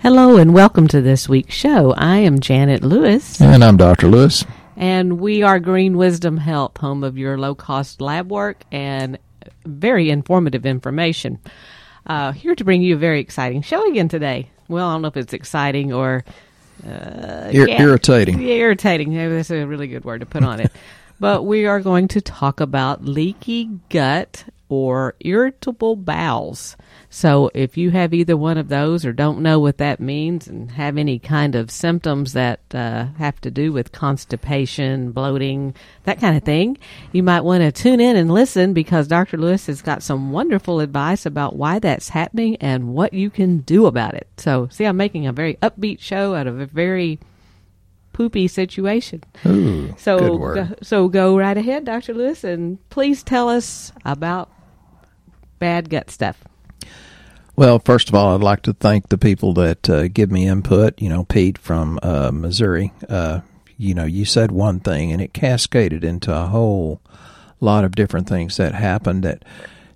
Hello and welcome to this week's show. I am Janet Lewis. And I'm Dr. Lewis. And we are Green Wisdom Health, home of your low cost lab work and very informative information. Uh, here to bring you a very exciting show again today. Well, I don't know if it's exciting or uh, Ir- irritating. Irritating. Maybe that's a really good word to put on it. but we are going to talk about leaky gut or irritable bowels. So if you have either one of those or don't know what that means and have any kind of symptoms that uh, have to do with constipation, bloating, that kind of thing, you might want to tune in and listen because Dr. Lewis has got some wonderful advice about why that's happening and what you can do about it. So see, I'm making a very upbeat show out of a very poopy situation. Ooh, so, go, so go right ahead, Dr. Lewis, and please tell us about bad gut stuff. Well, first of all, I'd like to thank the people that uh, give me input. You know, Pete from uh, Missouri. Uh, you know, you said one thing, and it cascaded into a whole lot of different things that happened that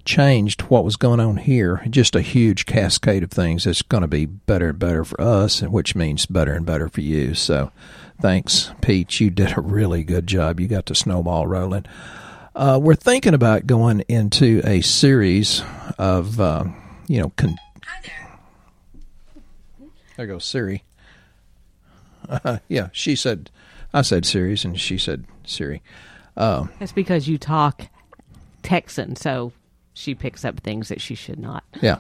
changed what was going on here. Just a huge cascade of things that's going to be better and better for us, which means better and better for you. So, thanks, Pete. You did a really good job. You got the snowball rolling. Uh, we're thinking about going into a series of uh, you know, con- there. There goes Siri. Uh, yeah, she said, I said Siri's, and she said Siri. Um, That's because you talk Texan, so she picks up things that she should not. Yeah.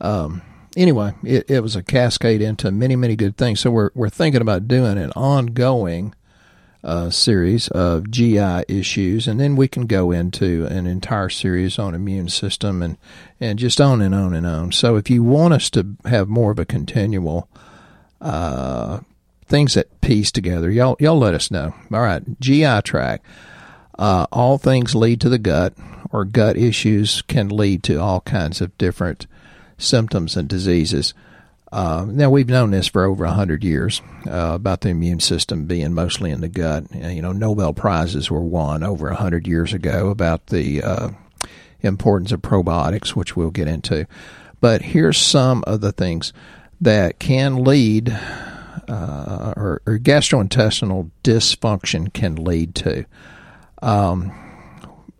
Um, anyway, it, it was a cascade into many, many good things. So we're we're thinking about doing an ongoing uh, series of GI issues, and then we can go into an entire series on immune system and and just on and on and on. So if you want us to have more of a continual uh, things that piece together, y'all y'all let us know. All right, GI tract. Uh, all things lead to the gut, or gut issues can lead to all kinds of different symptoms and diseases. Uh, now we've known this for over hundred years uh, about the immune system being mostly in the gut. You know, Nobel prizes were won over hundred years ago about the uh, importance of probiotics, which we'll get into. But here's some of the things that can lead, uh, or, or, gastrointestinal dysfunction can lead to. Um,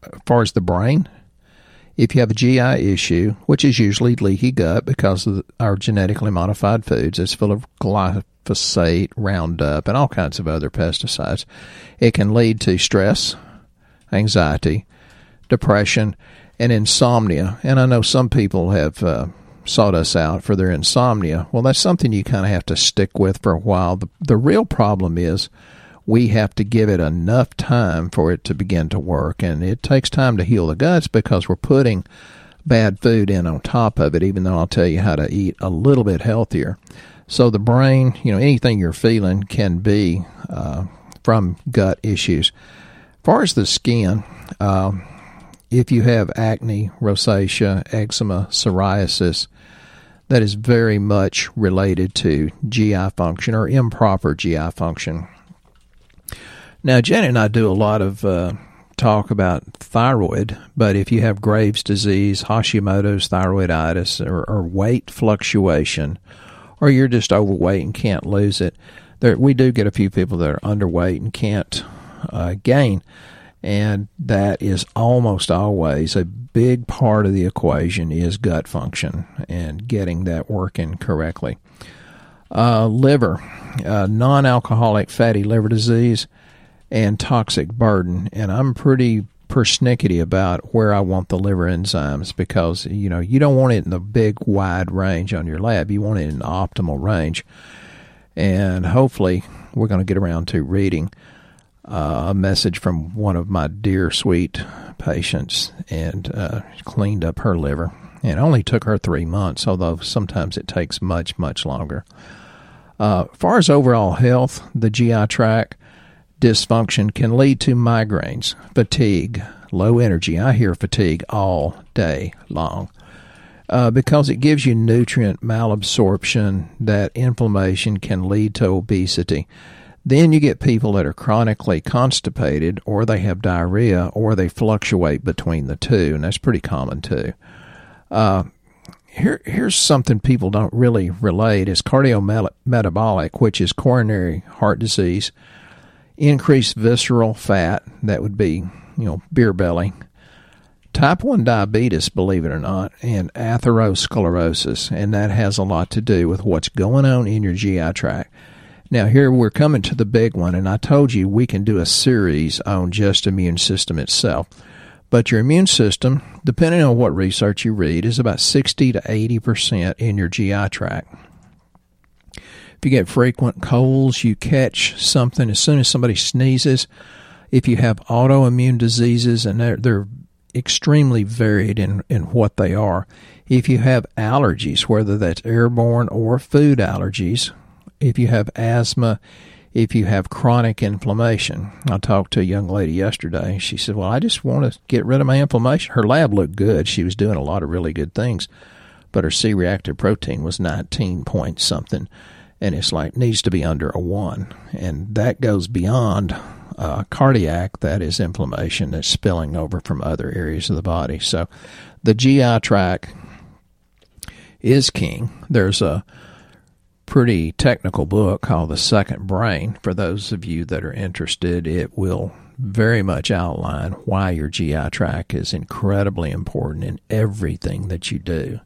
as far as the brain, if you have a GI issue, which is usually leaky gut because of our genetically modified foods, it's full of glyphosate, Roundup, and all kinds of other pesticides. It can lead to stress, anxiety, depression, and insomnia. And I know some people have uh, sought us out for their insomnia. Well, that's something you kind of have to stick with for a while. The, the real problem is we have to give it enough time for it to begin to work. And it takes time to heal the guts because we're putting bad food in on top of it, even though I'll tell you how to eat a little bit healthier. So the brain, you know, anything you're feeling can be uh, from gut issues. As far as the skin, uh, if you have acne, rosacea, eczema, psoriasis, that is very much related to GI function or improper GI function. Now, Janet and I do a lot of uh, talk about thyroid, but if you have Graves' disease, Hashimoto's thyroiditis, or, or weight fluctuation, or you're just overweight and can't lose it, there, we do get a few people that are underweight and can't uh, gain. And that is almost always a big part of the equation is gut function and getting that working correctly. Uh, liver, uh, non alcoholic fatty liver disease and toxic burden. And I'm pretty persnickety about where I want the liver enzymes because you know you don't want it in the big wide range on your lab. You want it in the optimal range. And hopefully, we're going to get around to reading uh, a message from one of my dear sweet patients and uh, cleaned up her liver. And it only took her three months, although sometimes it takes much, much longer. Uh, far as overall health, the GI tract, dysfunction can lead to migraines, fatigue, low energy. I hear fatigue all day long. Uh, because it gives you nutrient malabsorption, that inflammation can lead to obesity. Then you get people that are chronically constipated, or they have diarrhea, or they fluctuate between the two, and that's pretty common too. Uh, here, here's something people don't really relate is cardiometabolic, which is coronary heart disease, increased visceral fat, that would be, you know, beer belly, type 1 diabetes, believe it or not, and atherosclerosis, and that has a lot to do with what's going on in your GI tract. Now, here we're coming to the big one, and I told you we can do a series on just immune system itself. But your immune system, depending on what research you read, is about 60 to 80% in your GI tract. If you get frequent colds, you catch something as soon as somebody sneezes. If you have autoimmune diseases, and they're, they're extremely varied in, in what they are. If you have allergies, whether that's airborne or food allergies, if you have asthma, if you have chronic inflammation. I talked to a young lady yesterday. She said, Well, I just want to get rid of my inflammation. Her lab looked good. She was doing a lot of really good things, but her C reactive protein was 19 point something. And it's like, needs to be under a one. And that goes beyond uh, cardiac, that is inflammation that's spilling over from other areas of the body. So the GI tract is king. There's a pretty technical book called The Second Brain. For those of you that are interested, it will very much outline why your GI tract is incredibly important in everything that you do.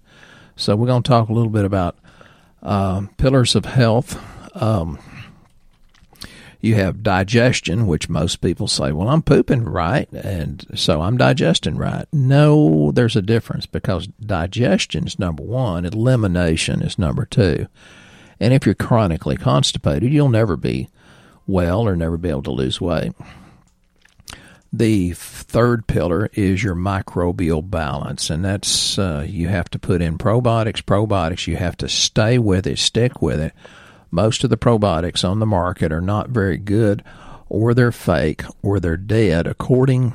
So, we're going to talk a little bit about uh, pillars of health. Um, you have digestion, which most people say, well, I'm pooping right, and so I'm digesting right. No, there's a difference because digestion is number one, elimination is number two. And if you're chronically constipated, you'll never be well or never be able to lose weight. The third pillar is your microbial balance, and that's uh, you have to put in probiotics. Probiotics, you have to stay with it, stick with it. Most of the probiotics on the market are not very good, or they're fake, or they're dead, according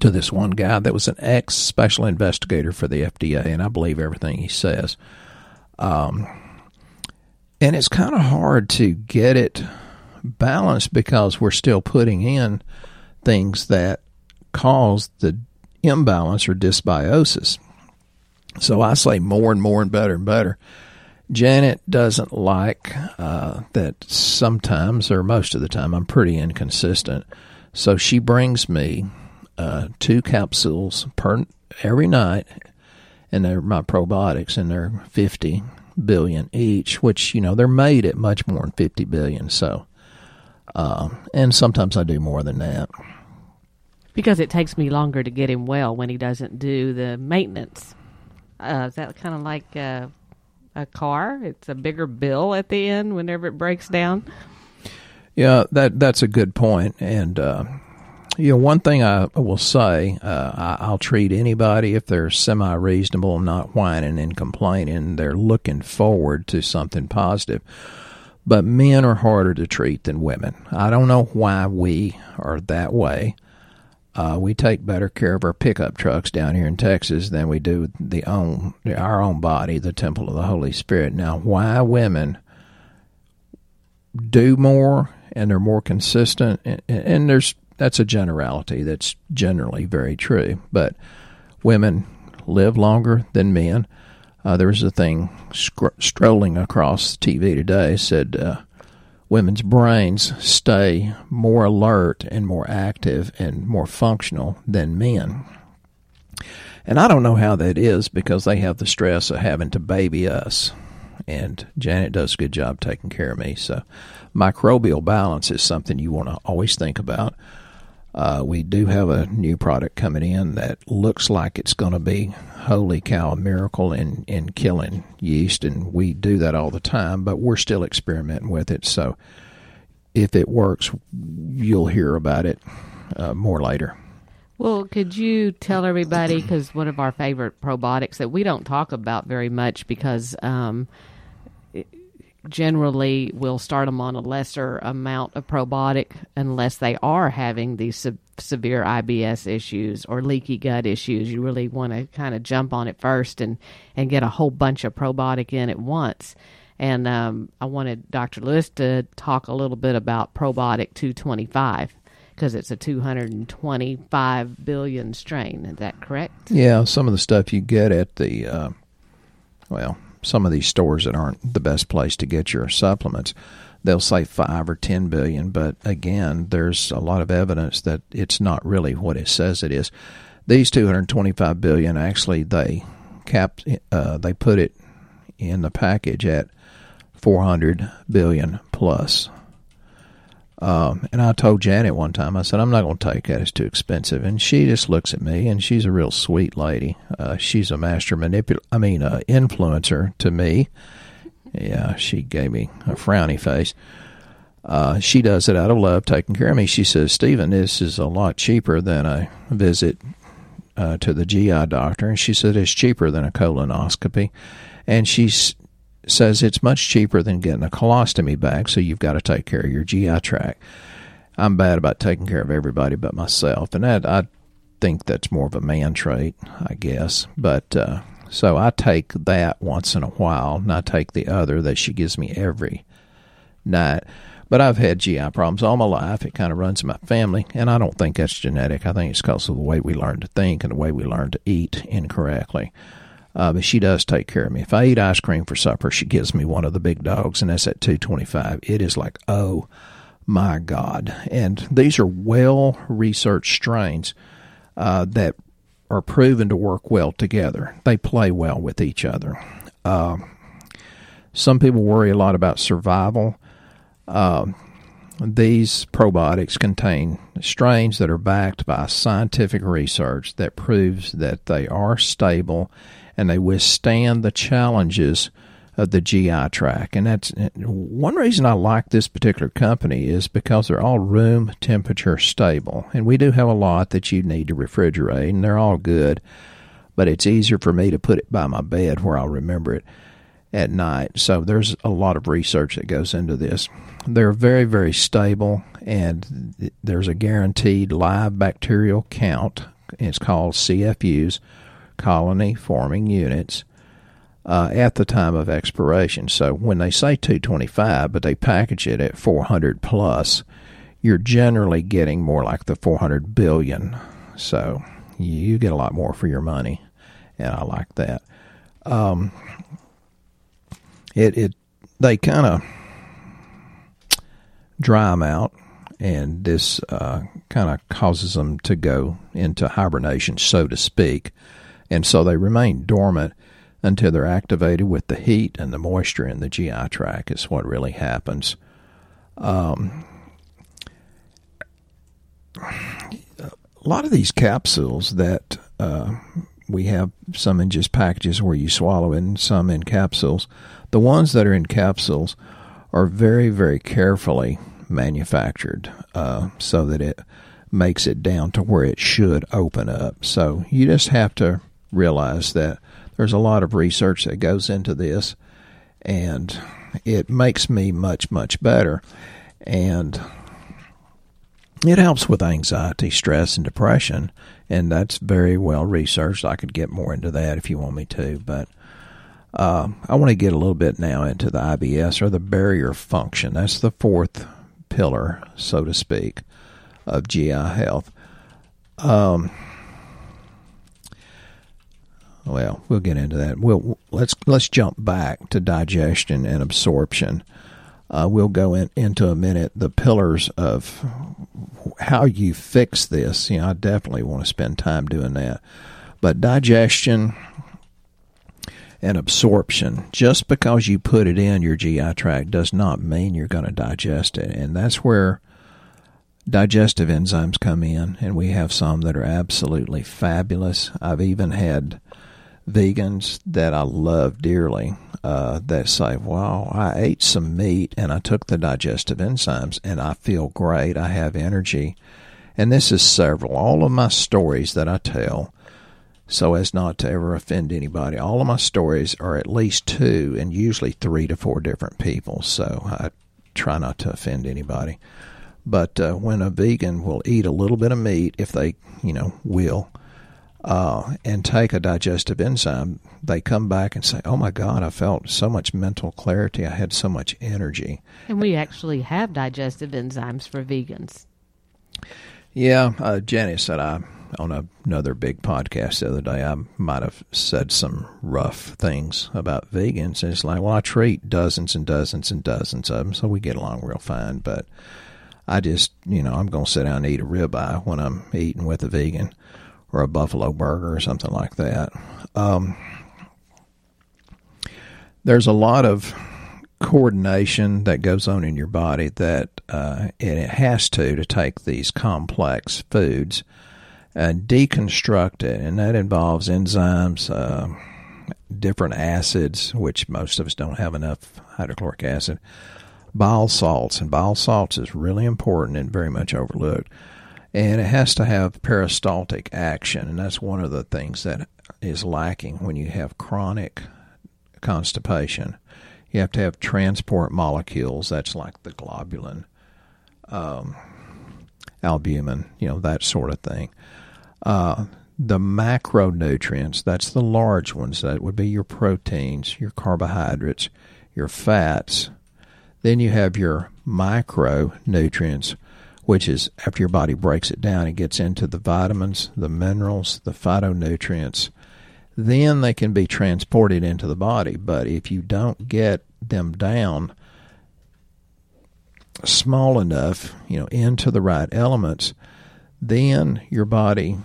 to this one guy that was an ex special investigator for the FDA, and I believe everything he says. Um, and it's kind of hard to get it balanced because we're still putting in things that cause the imbalance or dysbiosis. So I say more and more and better and better. Janet doesn't like uh, that sometimes, or most of the time, I'm pretty inconsistent. So she brings me uh, two capsules per every night, and they're my probiotics, and they're 50 billion each, which you know they're made at much more than fifty billion. So, uh, and sometimes I do more than that because it takes me longer to get him well when he doesn't do the maintenance. Uh, is that kind of like a car? It's a bigger bill at the end whenever it breaks down. Yeah, that that's a good point. point, and uh, you know, one thing I will say, uh, I, will treat anybody if they're semi reasonable, not whining and complaining. They're looking forward to something positive. But men are harder to treat than women. I don't know why we are that way. Uh, we take better care of our pickup trucks down here in Texas than we do the own our own body, the temple of the Holy Spirit. Now, why women do more and they're more consistent, and, and there's that's a generality that's generally very true. But women live longer than men. Uh, there was a thing strolling across TV today said uh, women's brains stay more alert and more active and more functional than men. And I don't know how that is because they have the stress of having to baby us. And Janet does a good job taking care of me. So, microbial balance is something you want to always think about. Uh, we do have a new product coming in that looks like it's going to be holy cow a miracle in, in killing yeast, and we do that all the time, but we're still experimenting with it. So if it works, you'll hear about it uh, more later. Well, could you tell everybody, because one of our favorite probiotics that we don't talk about very much because um, generally will start them on a lesser amount of probiotic unless they are having these se- severe IBS issues or leaky gut issues. You really want to kind of jump on it first and, and get a whole bunch of probiotic in at once. And um, I wanted Dr. Lewis to talk a little bit about probiotic 225 because it's a 225 billion strain. Is that correct? Yeah, some of the stuff you get at the uh, well, some of these stores that aren't the best place to get your supplements, they'll say five or ten billion, but again, there's a lot of evidence that it's not really what it says it is. These 225 billion actually they cap uh, they put it in the package at 400 billion plus. Um, and I told Janet one time, I said, I'm not going to take that. It's too expensive. And she just looks at me, and she's a real sweet lady. Uh, she's a master manipulator, I mean, uh, influencer to me. Yeah, she gave me a frowny face. Uh, she does it out of love, taking care of me. She says, Stephen, this is a lot cheaper than a visit uh, to the GI doctor. And she said, it's cheaper than a colonoscopy. And she's says it's much cheaper than getting a colostomy bag, so you've got to take care of your GI tract. I'm bad about taking care of everybody but myself, and that I think that's more of a man trait, I guess. But uh, so I take that once in a while, and I take the other that she gives me every night. But I've had GI problems all my life. It kind of runs in my family, and I don't think that's genetic. I think it's because of the way we learn to think and the way we learn to eat incorrectly. Uh, but she does take care of me. If I eat ice cream for supper, she gives me one of the big dogs, and that's at two twenty five. It is like, oh my God! And these are well researched strains uh, that are proven to work well together. They play well with each other. Uh, some people worry a lot about survival. Uh, these probiotics contain strains that are backed by scientific research that proves that they are stable and they withstand the challenges of the GI tract. And that's one reason I like this particular company is because they're all room temperature stable. And we do have a lot that you need to refrigerate, and they're all good. But it's easier for me to put it by my bed where I'll remember it at night. So there's a lot of research that goes into this. They're very, very stable, and there's a guaranteed live bacterial count. It's called CFUs colony forming units uh, at the time of expiration. So when they say 225, but they package it at 400 plus, you're generally getting more like the 400 billion. So you get a lot more for your money, and I like that. Um, it it they kind of dry them out, and this uh, kind of causes them to go into hibernation, so to speak and so they remain dormant until they're activated with the heat and the moisture in the GI tract is what really happens. Um, a lot of these capsules that uh, we have some in just packages where you swallow it and some in capsules. The ones that are in capsules are very, very carefully manufactured uh, so that it makes it down to where it should open up. So you just have to realize that there's a lot of research that goes into this, and it makes me much, much better. And it helps with anxiety, stress, and depression, and that's very well researched. I could get more into that if you want me to, but uh, I want to get a little bit now into the IBS or the barrier function. That's the fourth pillar, so to speak, of GI health. Um, well, we'll get into that. We'll let's let's jump back to digestion and absorption. Uh, we'll go in, into a minute the pillars of how you fix this. You know, I definitely want to spend time doing that. But digestion and absorption, just because you put it in your GI tract does not mean you're going to digest it. And that's where digestive enzymes come in, and we have some that are absolutely fabulous. I've even had vegans that I love dearly uh, that say, "Wow, I ate some meat and I took the digestive enzymes and I feel great. I have energy." And this is several. All of my stories that I tell, so as not to ever offend anybody, all of my stories are at least two and usually three to four different people. So I try not to offend anybody. But uh, when a vegan will eat a little bit of meat, if they, you know, will, uh, and take a digestive enzyme, they come back and say, "Oh my God, I felt so much mental clarity. I had so much energy." And we actually have digestive enzymes for vegans. Yeah, uh, Jenny said I on a, another big podcast the other day, I might have said some rough things about vegans. And it's like, well, I treat dozens and dozens and dozens of them, so we get along real fine. But I just, you know, I'm going to sit down and eat a ribeye when I'm eating with a vegan or a buffalo burger or something like that. Um, there's a lot of coordination that goes on in your body that uh, it has to to take these complex foods and deconstruct it, and that involves enzymes, uh, different acids, which most of us don't have enough hydrochloric acid, bile salts, and bile salts is really important and very much overlooked. And it has to have peristaltic action, and that's one of the things that is lacking when you have chronic constipation you have to have transport molecules. That's like the globulin, um, albumin, you know, that sort of thing. Uh, the macronutrients, that's the large ones. That would be your proteins, your carbohydrates, your fats. Then you have your micronutrients, which is after your body breaks it down, it gets into the vitamins, the minerals, the phytonutrients, then they can be transported into the body. But if you don't get them down small enough, you know, into the right elements, then your body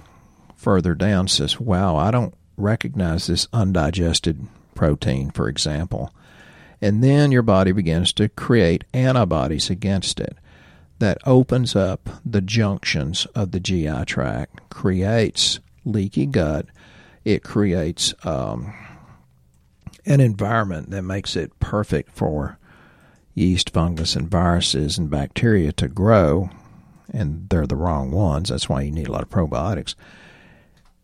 further down says, wow, I don't recognize this undigested protein, for example. And then your body begins to create antibodies against it. That opens up the junctions of the GI tract, creates leaky gut, it creates um, an environment that makes it perfect for yeast, fungus, and viruses and bacteria to grow, and they're the wrong ones. That's why you need a lot of probiotics.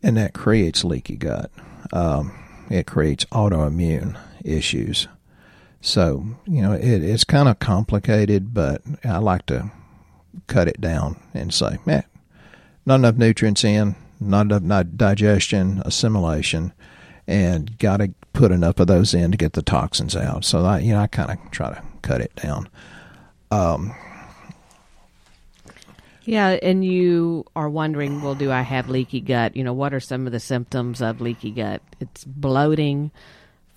And that creates leaky gut. Um, it creates autoimmune issues. So, you know, it, it's kind of complicated, but I like to cut it down and say, man, not enough nutrients in, not enough not digestion, assimilation, and got to put enough of those in to get the toxins out. So I, you know, I kind of try to cut it down. Um, yeah, and you are wondering, well, do I have leaky gut? You know, what are some of the symptoms of leaky gut? It's bloating,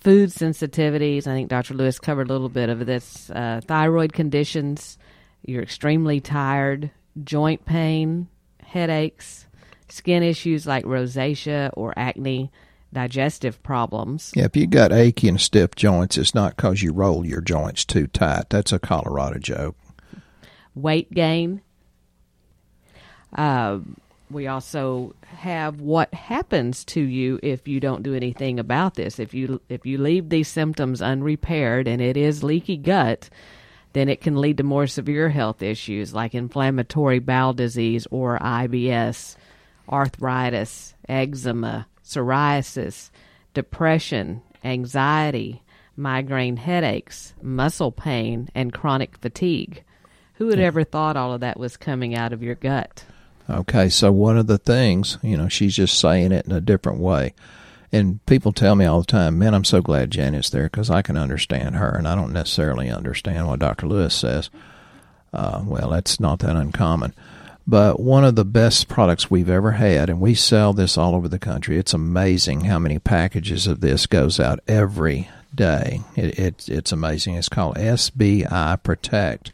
food sensitivities. I think Dr. Lewis covered a little bit of this. Uh, thyroid conditions. You're extremely tired, joint pain, headaches, skin issues like rosacea or acne, digestive problems. Yeah, if you got achy and stiff joints, it's not because you roll your joints too tight. That's a Colorado joke. Weight gain. Uh, we also have what happens to you if you don't do anything about this. If you if you leave these symptoms unrepaired and it is leaky gut, then it can lead to more severe health issues like inflammatory bowel disease or IBS arthritis, eczema, psoriasis, depression, anxiety, migraine headaches, muscle pain, and chronic fatigue. Who would ever thought all of that was coming out of your gut? Okay, so one of the things, you know, she's just saying it in a different way. And people tell me all the time, man, I'm so glad Janet's there because I can understand her, and I don't necessarily understand what Dr. Lewis says. Uh, well, that's not that uncommon but one of the best products we've ever had, and we sell this all over the country. It's amazing how many packages of this goes out every day. It, it, it's amazing. It's called SBI Protect.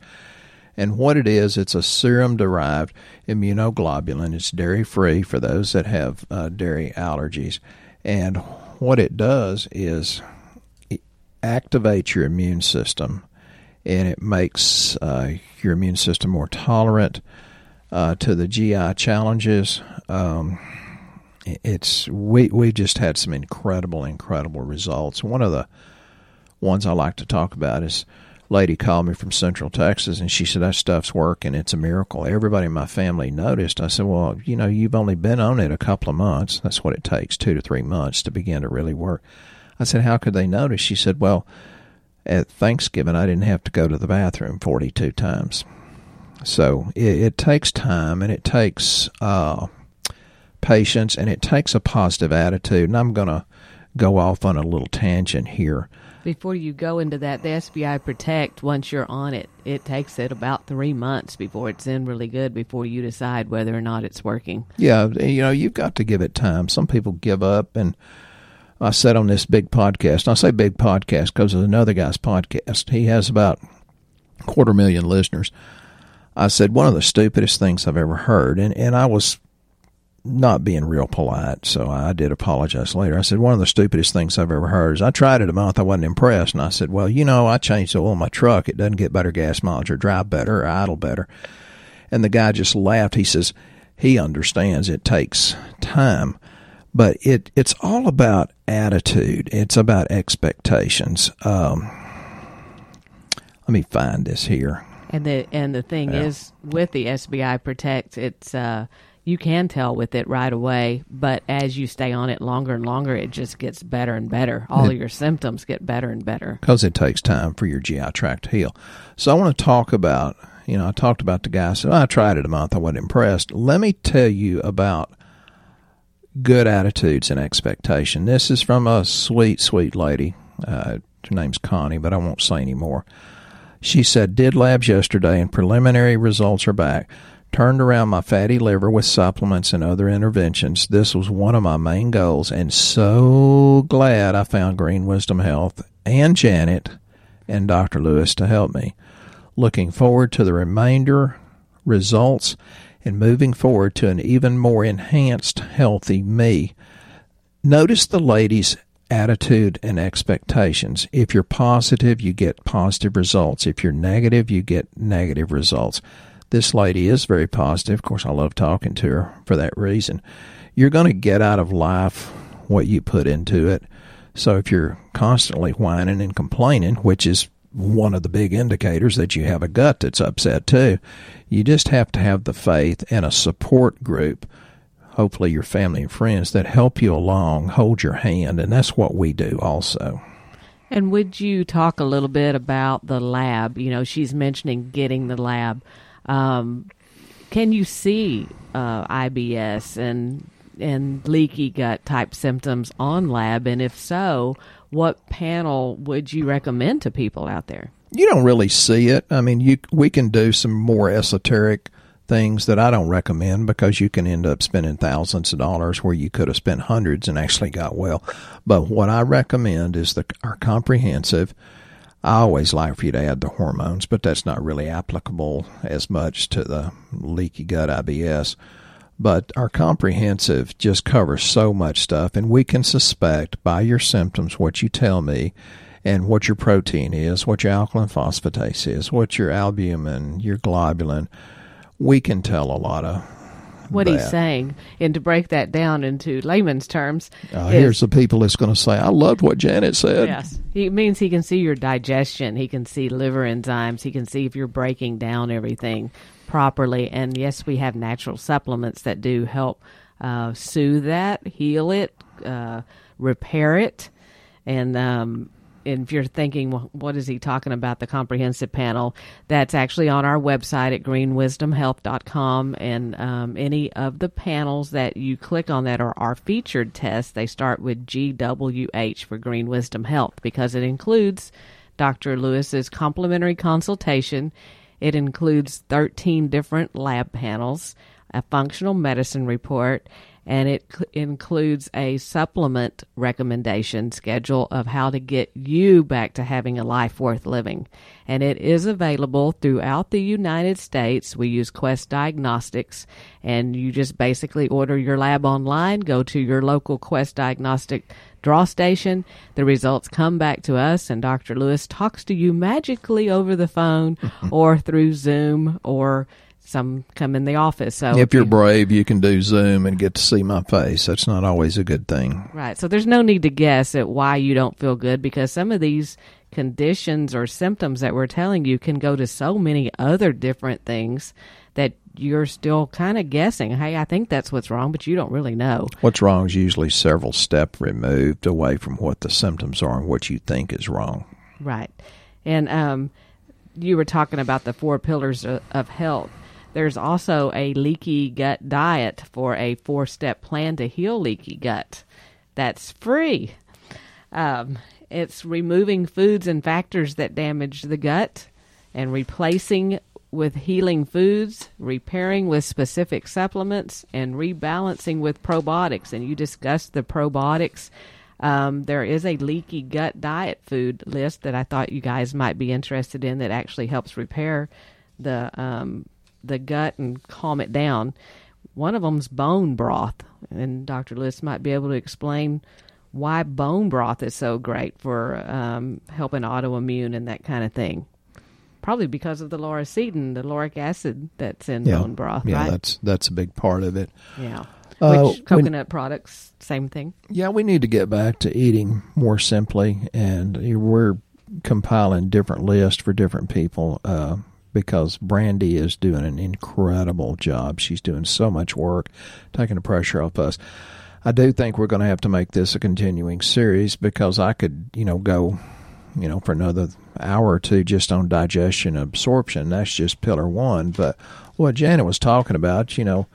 And what it is, it's a serum derived immunoglobulin. It's dairy free for those that have uh, dairy allergies. And what it does is it activates your immune system and it makes uh, your immune system more tolerant uh, to the GI challenges. Um, it's we we just had some incredible, incredible results. One of the ones I like to talk about is lady called me from Central Texas and she said that stuff's working. It's a miracle. Everybody in my family noticed. I said, well, you know, you've only been on it a couple of months. That's what it takes, two to three months to begin to really work. I said, how could they notice? She said, well, at Thanksgiving I didn't have to go to the bathroom 42 times. So it, it takes time and it takes uh, patience and it takes a positive attitude. And I'm going to go off on a little tangent here. Before you go into that, the SBI Protect, once you're on it, it takes it about three months before it's in really good before you decide whether or not it's working. Yeah, you know, you've got to give it time. Some people give up, and I said on this big podcast, I say big podcast because of another guy's podcast. He has about quarter million listeners. I said one of the stupidest things I've ever heard, and, and I was not being real polite, so I did apologize later. I said, one of the stupidest things I've ever heard is I tried it a month, I wasn't impressed, and I said, well, you know, I changed the oil in my truck. It doesn't get better gas mileage or drive better or idle better. And the guy just laughed. He says, he understands it takes time, but it it's all about attitude. It's about expectations. Um, let me find this here. And the and the thing Yeah. is with the SBI Protect, it's uh, you can tell with it right away, but as you stay on it longer and longer, it just gets better and better. All of your symptoms get better and better. because it takes time for your GI tract to heal. So I want to talk about, you know, I talked about the guy. So I tried it a month. I wasn't impressed. Let me tell you about good attitudes and expectation. This is from a sweet, sweet lady. Uh, her name's Connie, but I won't say any more. She said, did labs yesterday and preliminary results are back. Turned around my fatty liver with supplements and other interventions. This was one of my main goals, and so glad I found Green Wisdom Health and Janet and Dr. Lewis to help me. Looking forward to the remainder results and moving forward to an even more enhanced, healthy me. Notice the lady's attitude and expectations. If you're positive, you get positive results. If you're negative, you get negative results. This lady is very positive. Of course, I love talking to her for that reason. You're going to get out of life what you put into it. So if you're constantly whining and complaining, which is one of the big indicators that you have a gut that's upset too, you just have to have the faith and a support group hopefully your family and friends that help you along, hold your hand, and that's what we do also. And would you talk a little bit about the lab? You know, she's mentioning getting the lab. Um, can you see uh, IBS and and leaky gut type symptoms on lab? And if so, what panel would you recommend to people out there? You don't really see it. I mean, you we can do some more esoteric things that I don't recommend because you can end up spending thousands of dollars where you could have spent hundreds and actually got well. But what I recommend is the our comprehensive. I always like for you to add the hormones, but that's not really applicable as much to the leaky gut IBS. But our comprehensive just covers so much stuff, and we can suspect by your symptoms what you tell me and what your protein is, what your alkaline phosphatase is, what your albumin, your globulin. We can tell a lot of What he's saying, and to break that down into layman's terms, Uh, is- here's the people that's going to say, I loved what Janet said. Yes. He means he can see your digestion. He can see liver enzymes. He can see if you're breaking down everything properly. And yes, we have natural supplements that do help uh, soothe that, heal it, uh, repair it. And, um, and if you're thinking, "Well, what is he talking about? The comprehensive panel that's actually on our website at greenwisdomhealth.com. And um, any of the panels that you click on that are our featured tests, they start with GWH for Green Wisdom Health because it includes Dr. Lewis's complimentary consultation. It includes 13 different lab panels, a functional medicine report, and it cl- includes a supplement recommendation schedule of how to get you back to having a life worth living. And it is available throughout the United States. We use Quest Diagnostics, and you just basically order your lab online, go to your local Quest Diagnostic draw station. The results come back to us, and Dr. Lewis talks to you magically over the phone or through Zoom or some come in the office. So If you're brave, you can do Zoom and get to see my face. That's not always a good thing. Right. So there's no need to guess at why you don't feel good because some of these conditions or symptoms that we're telling you can go to so many other different things that you're still kind of guessing, hey, I think that's what's wrong, but you don't really know. What's wrong is usually several steps removed away from what the symptoms are and what you think is wrong. Right. And um, you were talking about the four pillars of, of health. There's also a leaky gut diet for a four step plan to heal leaky gut. That's free. Um, It's removing foods and factors that damage the gut and replacing with healing foods, repairing with specific supplements, and rebalancing with probiotics. And you discussed the probiotics. Um, there is a leaky gut diet food list that I thought you guys might be interested in that actually helps repair the um, the gut and calm it down. One of them's bone broth, and Dr. Lewis might be able to explain why bone broth is so great for um, helping autoimmune and that kind of thing. Probably because of the lauricidin, the lauric acid that's in Yeah. bone broth, yeah, right? that's that's a big part of it. yeah. Uh, Which coconut products, same thing. Yeah, we need to get back to eating more simply, and we're compiling different lists for different people uh, because Brandy is doing an incredible job. She's doing so much work, taking the pressure off us. I do think we're going to have to make this a continuing series because I could, you know, go, you know, for another hour or two just on digestion absorption. That's just pillar one. But what Janet was talking about, you know,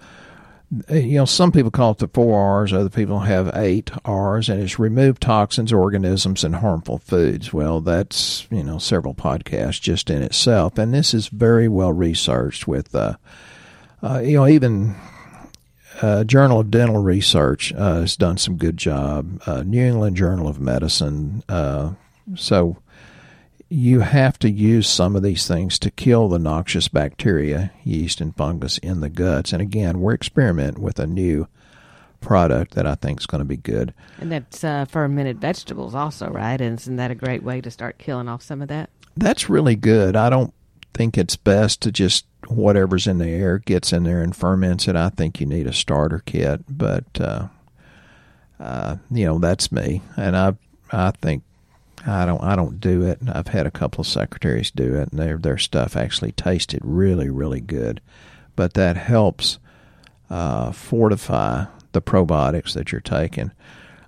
you know, some people call it the four R's, other people have eight R's, and it's remove toxins, organisms, and harmful foods. Well, that's, you know, several podcasts just in itself. And this is very well researched with, uh, uh, you know, even uh, Journal of Dental Research uh, has done some good job. Uh, New England Journal of Medicine. Uh, so you have to use some of these things to kill the noxious bacteria, yeast, and fungus in the guts. And again, we're experimenting with a new product that I think is going to be good. And that's uh, fermented vegetables, also, right? And isn't that a great way to start killing off some of that? That's really good. I don't think it's best to just whatever's in the air gets in there and ferments it. I think you need a starter kit, but uh, uh, you know that's me, and I I think I don't I don't do it. I've had a couple of secretaries do it, and their their stuff actually tasted really really good, but that helps uh, fortify the probiotics that you're taking.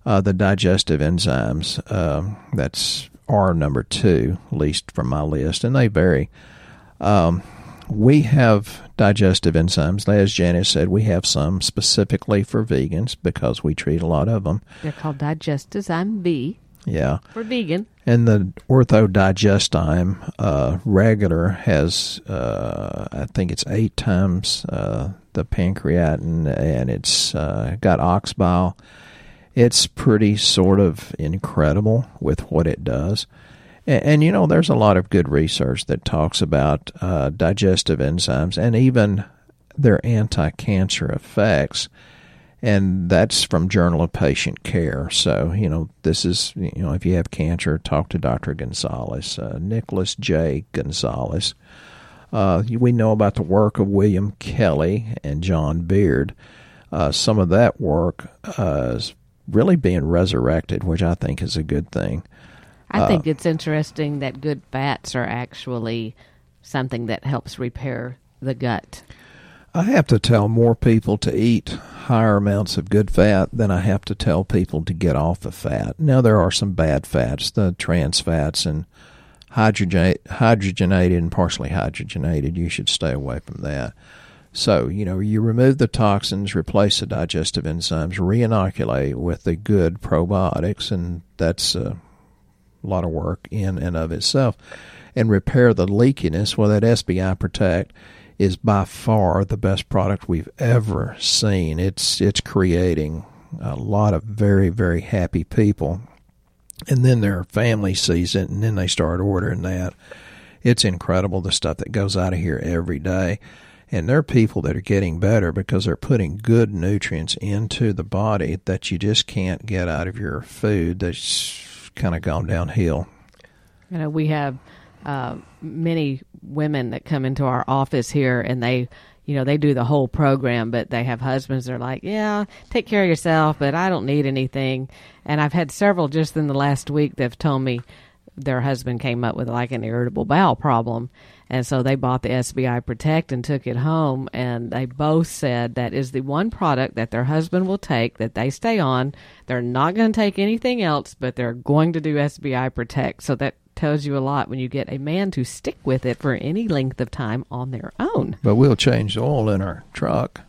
Uh, the digestive enzymes um, that's R number two, least from my list, and they vary. Um, we have digestive enzymes. As Janet said, we have some specifically for vegans because we treat a lot of them. They're called Digestozyme B Yeah. for vegan. And the Ortho Digestzyme uh, regular has, uh, I think it's eight times uh, the pancreatin, and it's uh, got ox bile. It's pretty sort of incredible with what it does. And, and you know, there's a lot of good research that talks about uh, digestive enzymes and even their anti cancer effects and that's from Journal of Patient Care. So you know, this is you know, if you have cancer, talk to Dr. Gonzalez, uh, Nicholas J. Gonzalez. Uh, we know about the work of William Kelley and John Beard. Uh, some of that work uh, is really being resurrected, which I think is a good thing. I think it's interesting that good fats are actually something that helps repair the gut. I have to tell more people to eat higher amounts of good fat than I have to tell people to get off of fat. Now there are some bad fats, the trans fats and hydrogen, hydrogenated and partially hydrogenated. You should stay away from that. So, you know, you remove the toxins, replace the digestive enzymes, reinoculate with the good probiotics, and that's a lot of work in and of itself. And repair the leakiness. Well, that SBI Protect is by far the best product we've ever seen. It's it's creating a lot of very very happy people, and then their family sees it, and then they start ordering that. It's incredible the stuff that goes out of here every day. And there are people that are getting better because they're putting good nutrients into the body that you just can't get out of your food that's kind of gone downhill. You know, we have uh, many women that come into our office here, and they, you know, they do the whole program, but they have husbands that are like, "Yeah, take care of yourself, but I don't need anything." And I've had several just in the last week that have told me their husband came up with like an irritable bowel problem, and so they bought the SBI Protect and took it home, and they both said that is the one product that their husband will take that they stay on. They're not going to take anything else, but they're going to do SBI Protect. So that tells you a lot when you get a man to stick with it for any length of time on their own. But we'll change the oil in our truck.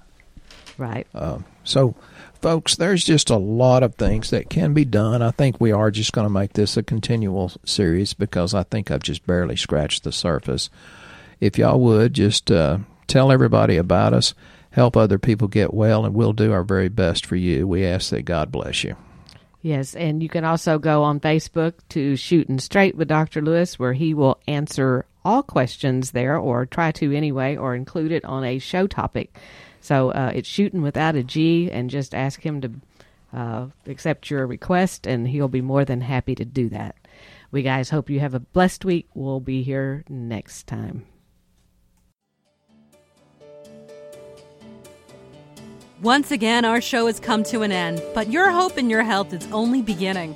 Right. Uh, so, folks, there's just a lot of things that can be done. I think we are just going to make this a continual series because I think I've just barely scratched the surface. If y'all would just uh, tell everybody about us, help other people get well, and we'll do our very best for you. We ask that God bless you. Yes, and you can also go on Facebook to Shooting Straight with Dr. Lewis, where he will answer all questions there, or try to anyway, or include it on a show topic. So uh, it's Shooting without a G, and just ask him to uh, accept your request, and he'll be more than happy to do that. We guys hope you have a blessed week. We'll be here next time. Once again, our show has come to an end, but your hope in your health is only beginning.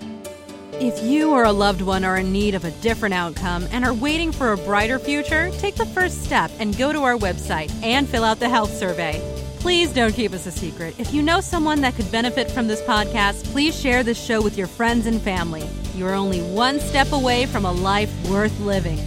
If you or a loved one are in need of a different outcome and are waiting for a brighter future, take the first step and go to our website and fill out the health survey. Please don't keep us a secret. If you know someone that could benefit from this podcast, please share this show with your friends and family. You are only one step away from a life worth living.